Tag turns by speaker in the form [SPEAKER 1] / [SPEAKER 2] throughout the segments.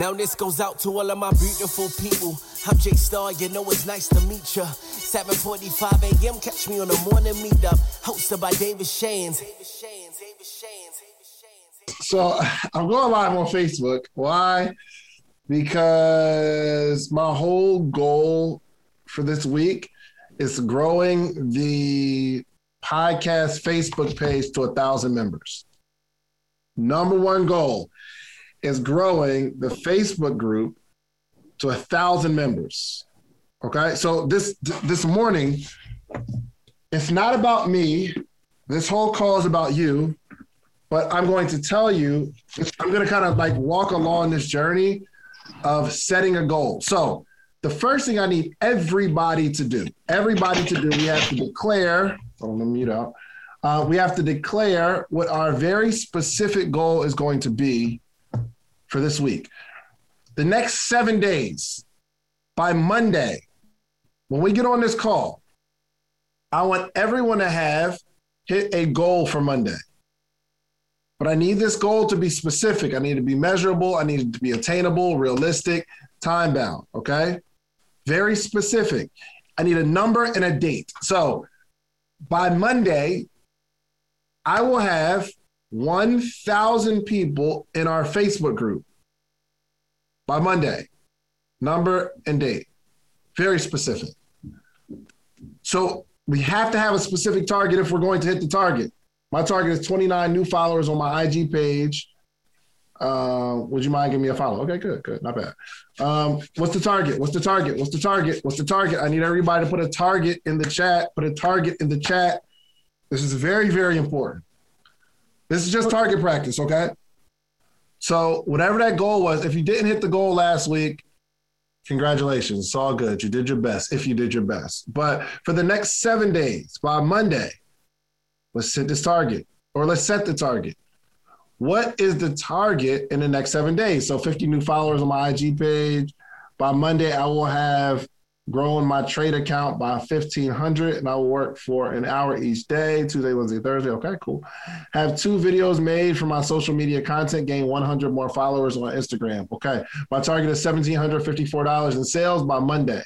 [SPEAKER 1] Now this goes out to all of my beautiful people. I'm Jay Star, you know it's nice to meet ya. 7:45 a.m. Catch me on the morning meetup, hosted by David Shands.
[SPEAKER 2] So I'm going live on Facebook. Why? Because my whole goal for this week is growing the podcast Facebook page to a thousand members. Number one goal is growing the Facebook group to a thousand members. Okay, so this this morning, it's not about me. This whole call is about you, but I'm going to tell you. I'm going to kind of like walk along this journey of setting a goal. So the first thing I need everybody to do, everybody to do, we have to declare. Oh, let me mute out. Uh, we have to declare what our very specific goal is going to be for this week. The next seven days, by Monday, when we get on this call, I want everyone to have hit a goal for Monday. But I need this goal to be specific. I need to be measurable. I need it to be attainable, realistic, time bound. Okay. Very specific. I need a number and a date. So by Monday, I will have 1,000 people in our Facebook group by Monday. Number and date. Very specific. So we have to have a specific target if we're going to hit the target. My target is 29 new followers on my IG page. Uh, would you mind giving me a follow? Okay, good, good, not bad. Um, what's the target? What's the target? What's the target? What's the target? I need everybody to put a target in the chat. Put a target in the chat. This is very, very important. This is just target practice, okay? So whatever that goal was, if you didn't hit the goal last week, congratulations. It's all good. You did your best if you did your best. But for the next seven days, by Monday, let's hit this target or let's set the target. What is the target in the next seven days? So 50 new followers on my IG page. By Monday, I will have growing my trade account by 1500 and I will work for an hour each day, Tuesday, Wednesday, Thursday. Okay, cool. Have two videos made for my social media content, gain 100 more followers on Instagram. Okay. My target is $1,754 in sales by Monday.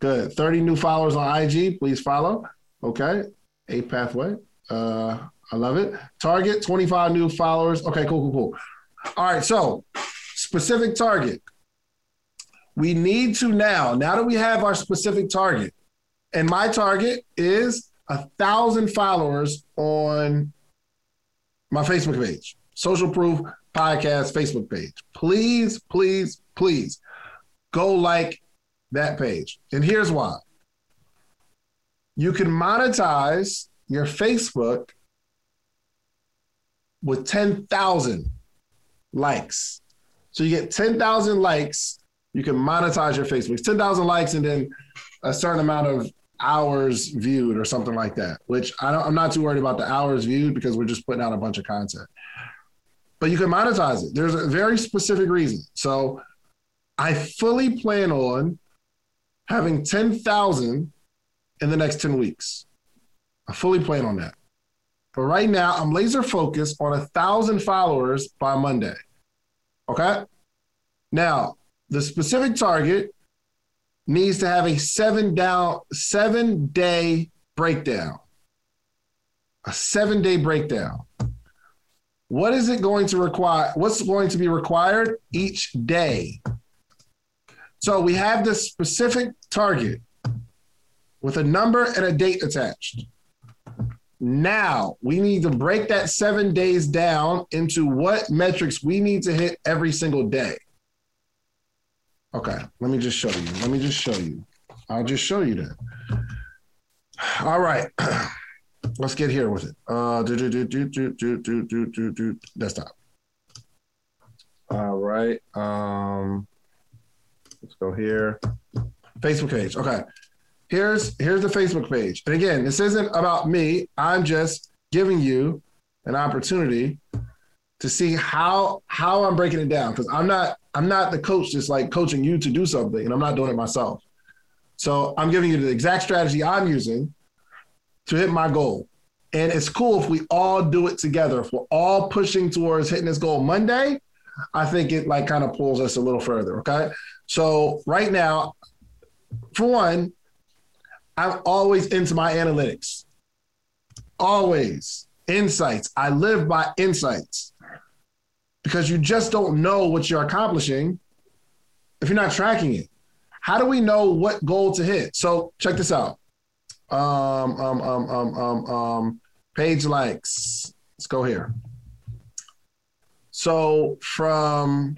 [SPEAKER 2] Good. 30 new followers on IG. Please follow. Okay. A pathway. Uh, I love it. Target 25 new followers. Okay, cool, cool, cool. All right. So specific target we need to now, now that we have our specific target, and my target is a thousand followers on my Facebook page, Social Proof Podcast Facebook page. Please, please, please go like that page. And here's why you can monetize your Facebook with 10,000 likes. So you get 10,000 likes you can monetize your Facebook. 10,000 likes and then a certain amount of hours viewed or something like that, which I don't, I'm not too worried about the hours viewed because we're just putting out a bunch of content. But you can monetize it. There's a very specific reason. So I fully plan on having 10,000 in the next 10 weeks. I fully plan on that. But right now, I'm laser focused on a thousand followers by Monday. Okay. Now, the specific target needs to have a seven down, seven day breakdown. A seven day breakdown. What is it going to require? What's going to be required each day? So we have this specific target with a number and a date attached. Now we need to break that seven days down into what metrics we need to hit every single day. Okay, let me just show you. Let me just show you. I'll just show you that. All right. Let's get here with it. Uh, do, do, do, do, do, do, do, do, do, do, desktop. All right. Um, let's go here. Facebook page. Okay. Here's here's the Facebook page. And again, this isn't about me. I'm just giving you an opportunity to see how how I'm breaking it down because I'm not I'm not the coach just like coaching you to do something, and I'm not doing it myself. So I'm giving you the exact strategy I'm using to hit my goal. And it's cool if we all do it together. If we're all pushing towards hitting this goal Monday, I think it like kind of pulls us a little further. Okay. So right now, for one, I'm always into my analytics. Always insights. I live by insights because you just don't know what you're accomplishing if you're not tracking it. How do we know what goal to hit? So check this out. Um, um, um, um, um, um, page likes. Let's go here. So from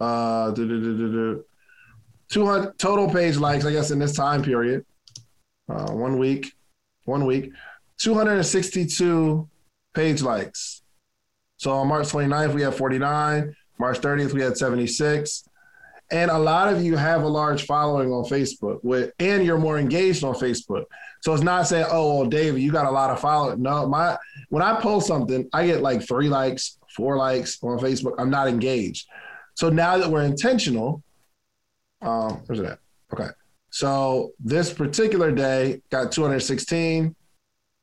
[SPEAKER 2] uh, 200 total page likes, I guess, in this time period, uh, one week, one week, 262 page likes. So on March 29th, we had 49. March 30th, we had 76. And a lot of you have a large following on Facebook with, and you're more engaged on Facebook. So it's not saying, oh, well, David, you got a lot of followers. No, my when I post something, I get like three likes, four likes on Facebook. I'm not engaged. So now that we're intentional, um, where's it at? Okay. So this particular day got 216.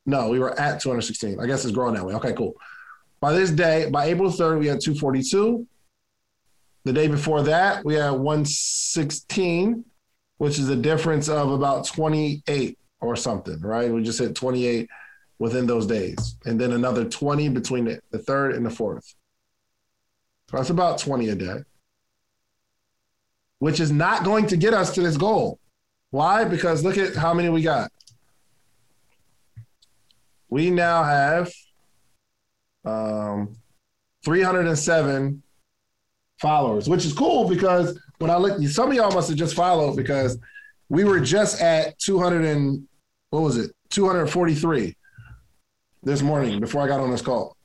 [SPEAKER 2] No, we were at 216. I guess it's growing that way. Okay, cool. By this day, by April 3rd, we had 242. The day before that, we had 116, which is a difference of about 28 or something, right? We just hit 28 within those days. And then another 20 between the, the third and the fourth. So that's about 20 a day, which is not going to get us to this goal. Why? Because look at how many we got. We now have um, 307 followers, which is cool because when I look, some of y'all must have just followed because we were just at 200 and what was it? 243 this morning before I got on this call.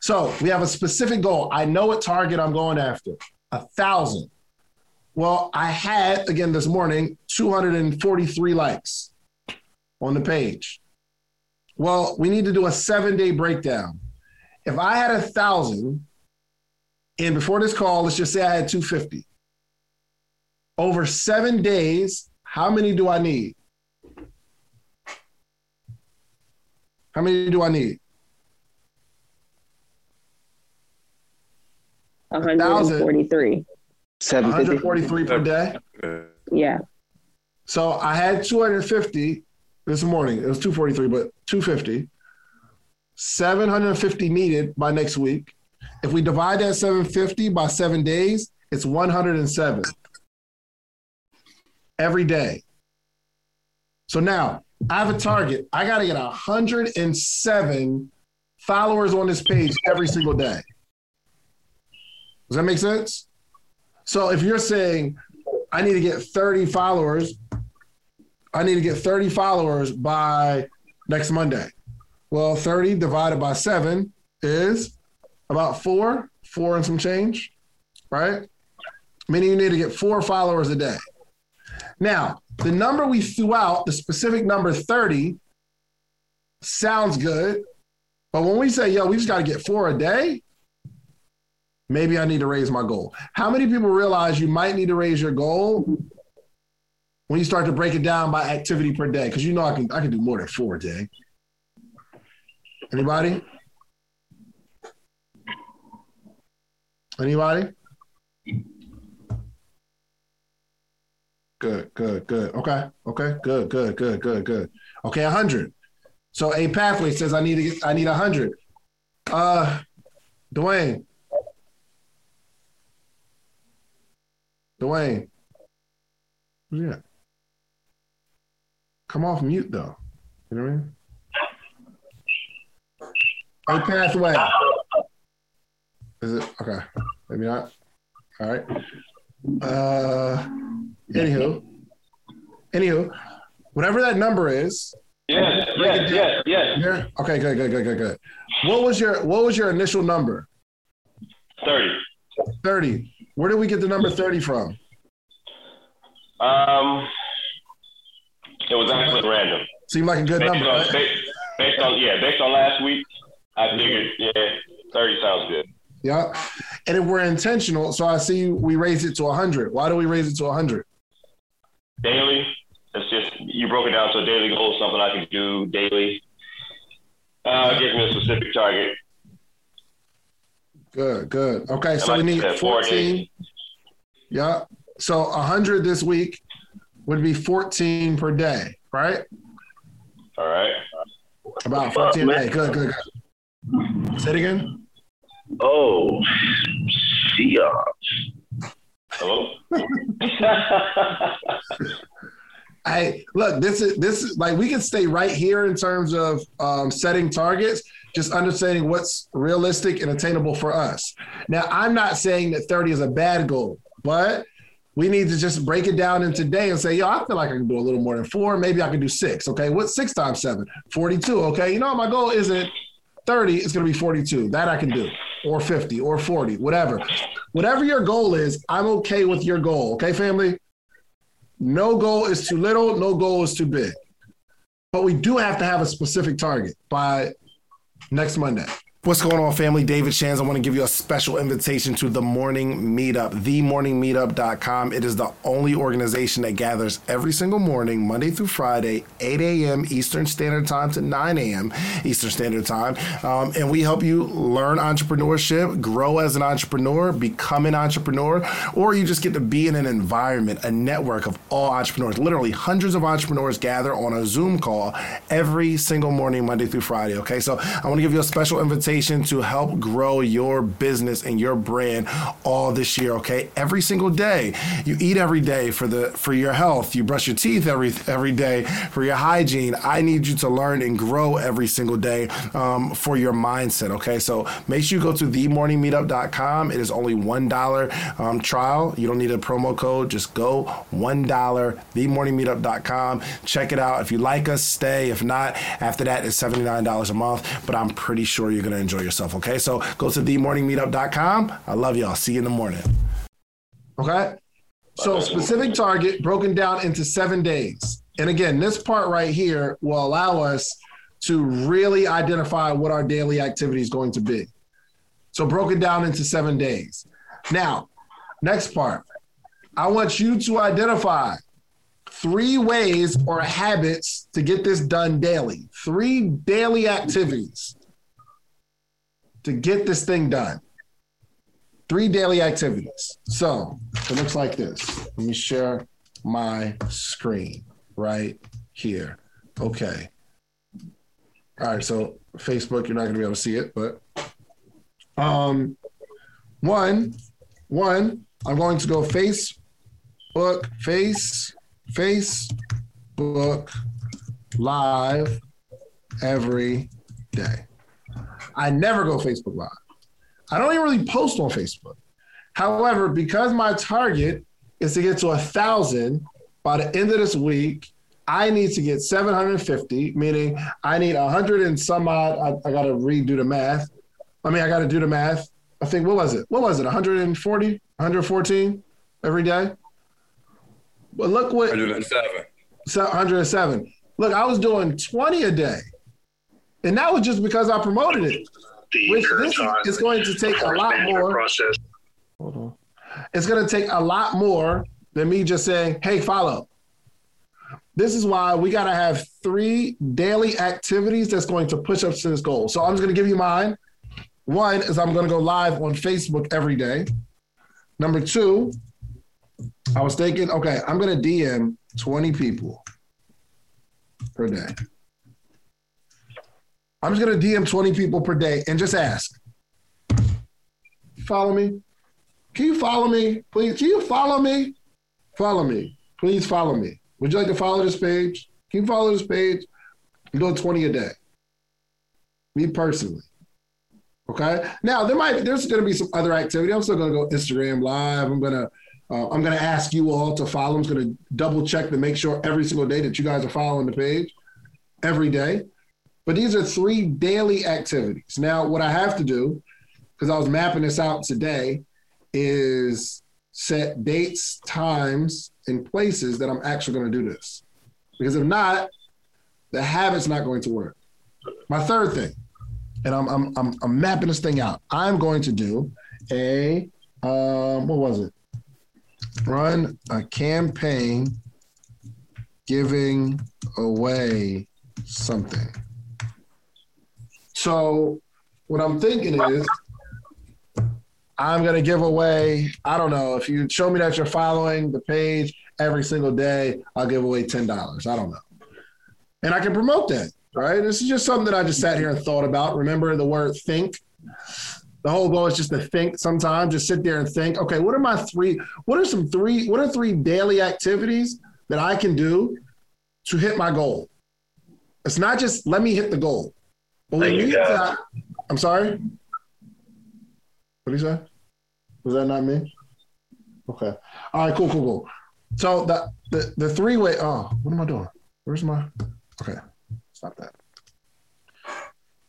[SPEAKER 2] So we have a specific goal. I know what target I'm going after a thousand. Well, I had again this morning 243 likes on the page. Well, we need to do a seven day breakdown. If I had a thousand, and before this call, let's just say I had 250. Over seven days, how many do I need? How many do I need?
[SPEAKER 3] 143.
[SPEAKER 2] 143 per day?
[SPEAKER 3] Yeah.
[SPEAKER 2] So I had 250 this morning. It was 243, but 250. 750 needed by next week. If we divide that 750 by seven days, it's 107 every day. So now I have a target. I got to get 107 followers on this page every single day. Does that make sense? So if you're saying I need to get 30 followers, I need to get 30 followers by next Monday. Well, 30 divided by seven is about four, four and some change, right? Meaning you need to get four followers a day. Now, the number we threw out, the specific number 30, sounds good. But when we say, yo, we just got to get four a day, maybe I need to raise my goal. How many people realize you might need to raise your goal when you start to break it down by activity per day? Because you know I can I can do more than four a day. Anybody? Anybody? Good, good, good. Okay, okay, good, good, good, good, good. Okay, hundred. So a pathway says I need to get I need hundred. Uh Dwayne. Dwayne. Yeah. Come off mute though. You know what I mean? A pathway. Is it okay? Maybe not. All right. Uh anywho. Anywho, whatever that number is.
[SPEAKER 4] Yes, yes, yes, yes.
[SPEAKER 2] Yeah. Okay, good, good, good, good, good. What was your what was your initial number?
[SPEAKER 4] Thirty.
[SPEAKER 2] Thirty. Where did we get the number thirty from?
[SPEAKER 4] Um, it was actually random.
[SPEAKER 2] Seemed like a good
[SPEAKER 4] Based
[SPEAKER 2] number.
[SPEAKER 4] on,
[SPEAKER 2] right?
[SPEAKER 4] based, based on yeah, based on last week, I figured yeah, thirty sounds good.
[SPEAKER 2] Yeah. And if we're intentional, so I see we raise it to 100. Why do we raise it to 100?
[SPEAKER 4] Daily, it's just you broke it down to a daily goal, something I can do daily. Uh, it gives me a specific target.
[SPEAKER 2] Good, good. Okay,
[SPEAKER 4] And
[SPEAKER 2] so
[SPEAKER 4] like
[SPEAKER 2] we need
[SPEAKER 4] said, four
[SPEAKER 2] 14. Yeah. So 100 this week would be 14 per day, right?
[SPEAKER 4] All right.
[SPEAKER 2] About 14 a day. Good, good, good. Say it again.
[SPEAKER 5] Oh, Seahawks.
[SPEAKER 4] Hello.
[SPEAKER 2] I look, this is this is like we can stay right here in terms of um, setting targets, just understanding what's realistic and attainable for us. Now, I'm not saying that 30 is a bad goal, but we need to just break it down in today and say, yo, I feel like I can do a little more than four. Maybe I can do six. Okay. What's six times seven? 42. Okay. You know, my goal isn't 30, it's going to be 42. That I can do, or 50, or 40, whatever. Whatever your goal is, I'm okay with your goal. Okay, family? No goal is too little, no goal is too big. But we do have to have a specific target by next Monday. What's going on, family? David Shands. I want to give you a special invitation to the Morning Meetup, themorningmeetup.com. It is the only organization that gathers every single morning, Monday through Friday, 8 a.m. Eastern Standard Time to 9 a.m. Eastern Standard Time. Um, and we help you learn entrepreneurship, grow as an entrepreneur, become an entrepreneur, or you just get to be in an environment, a network of all entrepreneurs. Literally, hundreds of entrepreneurs gather on a Zoom call every single morning, Monday through Friday. Okay, so I want to give you a special invitation to help grow your business and your brand all this year. Okay, every single day, you eat every day for the for your health. You brush your teeth every every day for your hygiene. I need you to learn and grow every single day um, for your mindset. Okay, so make sure you go to themorningmeetup.com. It is only one dollar um, trial. You don't need a promo code. Just go one dollar. Themorningmeetup.com. Check it out. If you like us, stay. If not, after that, it's seventy nine dollars a month. But I'm pretty sure you're enjoy yourself. Okay, so go to themorningmeetup.com. I love y'all. See you in the morning. Okay. So specific target broken down into seven days. And again, this part right here will allow us to really identify what our daily activity is going to be. So broken down into seven days. Now, next part, I want you to identify three ways or habits to get this done daily. Three daily activities to get this thing done. Three daily activities. So it looks like this. Let me share my screen right here. Okay. All right. So Facebook, you're not going to be able to see it, but um, one, one, I'm going to go Facebook, face, Facebook live every day. I never go Facebook Live. I don't even really post on Facebook. However, because my target is to get to a thousand by the end of this week, I need to get 750, meaning I need a hundred and some odd. I, I got to redo the math. I mean, I got to do the math. I think what was it? What was it? 140, 114 every day. But look what
[SPEAKER 6] 107.
[SPEAKER 2] 107. Look, I was doing 20 a day. And that was just because I promoted it.
[SPEAKER 5] The
[SPEAKER 2] Which this is, is going to take a lot more.
[SPEAKER 5] Process.
[SPEAKER 2] Hold on. It's going to take a lot more than me just saying, hey, follow. This is why we got to have three daily activities that's going to push us to this goal. So I'm just going to give you mine. One is I'm going to go live on Facebook every day. Number two, I was thinking, okay, I'm going to DM 20 people per day. I'm just going to DM 20 people per day and just ask, follow me? Can you follow me? Please, can you follow me? Follow me. Please follow me. Would you like to follow this page? Can you follow this page? I'm doing 20 a day. Me personally. Okay. Now there might there's going to be some other activity. I'm still going to go Instagram live. I'm going to uh, I'm going to ask you all to follow. I'm going to double check to make sure every single day that you guys are following the page every day. But these are three daily activities. Now, what I have to do, because I was mapping this out today, is set dates, times, and places that I'm actually going to do this. Because if not, the habit's not going to work. My third thing, and I'm I'm I'm, I'm mapping this thing out. I'm going to do a um, what was it? Run a campaign giving away something. So what I'm thinking is I'm gonna give away. I don't know if you show me that you're following the page every single day. I'll give away ten dollars. I don't know, and I can promote that. Right? This is just something that I just sat here and thought about. Remember the word think. The whole goal is just to think. Sometimes just sit there and think. Okay, what are my three? What are some three? What are three daily activities that I can do to hit my goal? It's not just let me hit the goal. Need to, I'm sorry. What did you say? Was that not me? Okay. All right. Cool. Cool. Cool. So the the the three way. Oh, what am I doing? Where's my? Okay. Stop that.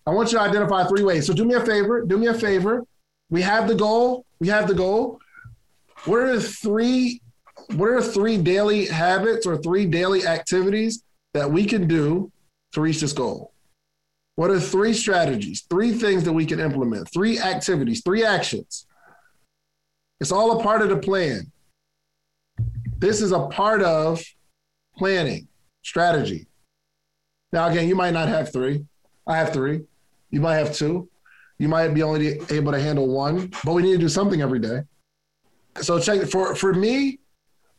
[SPEAKER 2] I want you to identify three ways. So do me a favor. Do me a favor. We have the goal. We have the goal. What are the three? What are three daily habits or three daily activities that we can do to reach this goal? What are three strategies, three things that we can implement, three activities, three actions? It's all a part of the plan. This is a part of planning, strategy. Now, again, you might not have three. I have three. You might have two. You might be only able to handle one, but we need to do something every day. So check for for me,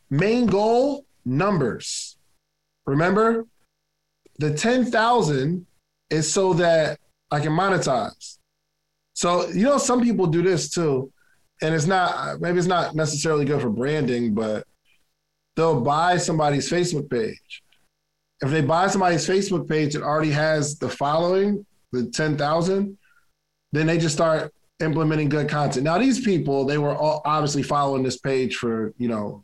[SPEAKER 2] main goal numbers. Remember, the ten thousand is so that I can monetize. So you know, some people do this too, and it's not maybe it's not necessarily good for branding, but they'll buy somebody's Facebook page. If they buy somebody's Facebook page that already has the following, the 10,000, then they just start implementing good content. Now, these people, they were all obviously following this page for, you know,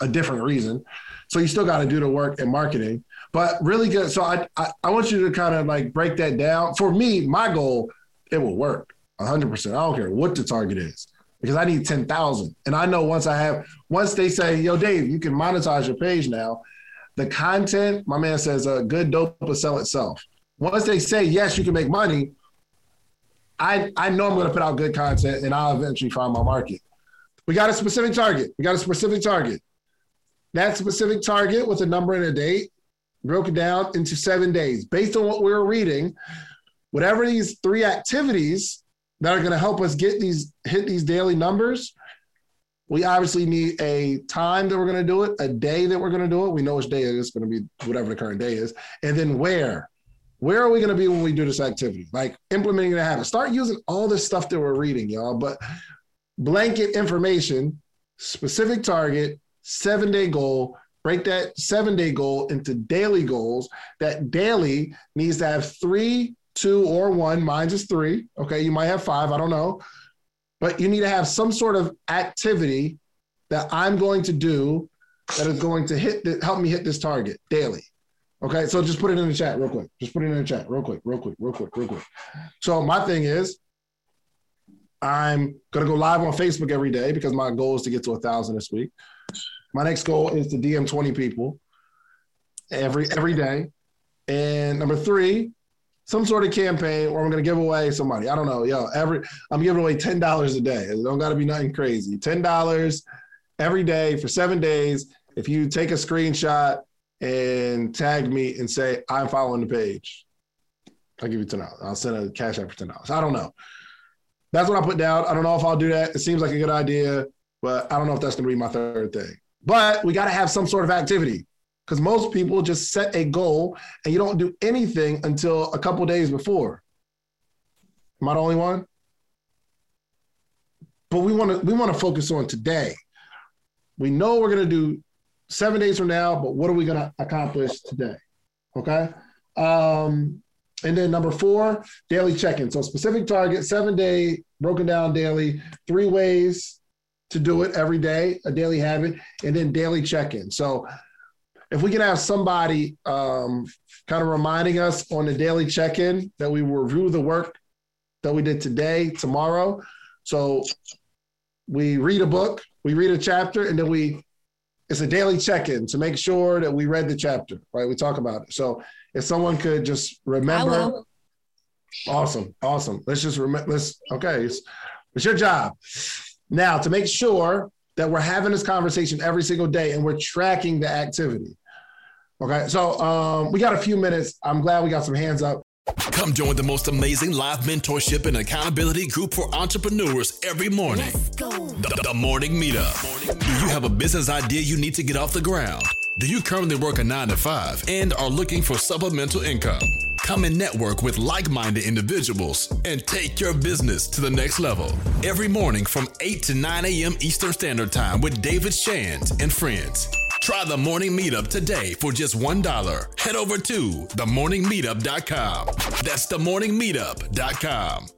[SPEAKER 2] a different reason. So you still got to do the work in marketing, but really good. So I, I, I want you to kind of like break that down. For me, my goal, it will work 100%. I don't care what the target is because I need 10,000. And I know once I have, once they say, yo, Dave, you can monetize your page now, the content, my man says, a uh, good dope will sell itself. Once they say, yes, you can make money, I, I know I'm going to put out good content and I'll eventually find my market. We got a specific target. We got a specific target. That specific target with a number and a date broken down into seven days. Based on what we are reading, whatever these three activities that are going to help us get these hit these daily numbers, we obviously need a time that we're going to do it, a day that we're going to do it. We know which day it is going to be, whatever the current day is, and then where. Where are we going to be when we do this activity? Like implementing the habit. Start using all this stuff that we're reading, y'all. But blanket information, specific target, seven day goal, break that seven day goal into daily goals. That daily needs to have three, two, or one. Mine's is three. Okay. You might have five. I don't know. But you need to have some sort of activity that I'm going to do that is going to hit the, help me hit this target daily. Okay, so just put it in the chat real quick. Just put it in the chat real quick, real quick, real quick, real quick. So my thing is, I'm gonna go live on Facebook every day because my goal is to get to a thousand this week. My next goal is to DM 20 people every every day. And number three, some sort of campaign where I'm gonna give away somebody. I don't know, yo. Every I'm giving away ten dollars a day. It don't got to be nothing crazy. Ten dollars every day for seven days. If you take a screenshot and tag me and say I'm following the page, I'll give you ten dollars. I'll send a cash app for ten dollars. I don't know. That's what I put down. I don't know if I'll do that. It seems like a good idea, but I don't know if that's gonna be my third thing. But we got to have some sort of activity because most people just set a goal and you don't do anything until a couple days before. Am I the only one? But we want to we want to focus on today. We know we're going to do seven days from now, but what are we going to accomplish today? Okay. Um, and then number four, daily check-in. So specific target, seven day, broken down daily, three ways to do it every day, a daily habit, and then daily check-in. So if we can have somebody um, kind of reminding us on the daily check-in that we review the work that we did today, tomorrow. So we read a book, we read a chapter, and then we it's a daily check-in to make sure that we read the chapter, right? We talk about it. So if someone could just remember. Awesome, awesome. Let's just remember. Let's okay. It's, it's your job now to make sure that we're having this conversation every single day and we're tracking the activity. Okay, so um, we got a few minutes. I'm glad we got some hands up.
[SPEAKER 5] Come join the most amazing live mentorship and accountability group for entrepreneurs every morning. Let's go. The, the Morning Meetup. Do you have a business idea you need to get off the ground? Do you currently work a nine to five and are looking for supplemental income? Come and network with like minded individuals and take your business to the next level. Every morning from 8 to 9 a.m. Eastern Standard Time with David Shands and friends. Try the morning meetup today for just $1. Head over to themorningmeetup.com. That's themorningmeetup.com.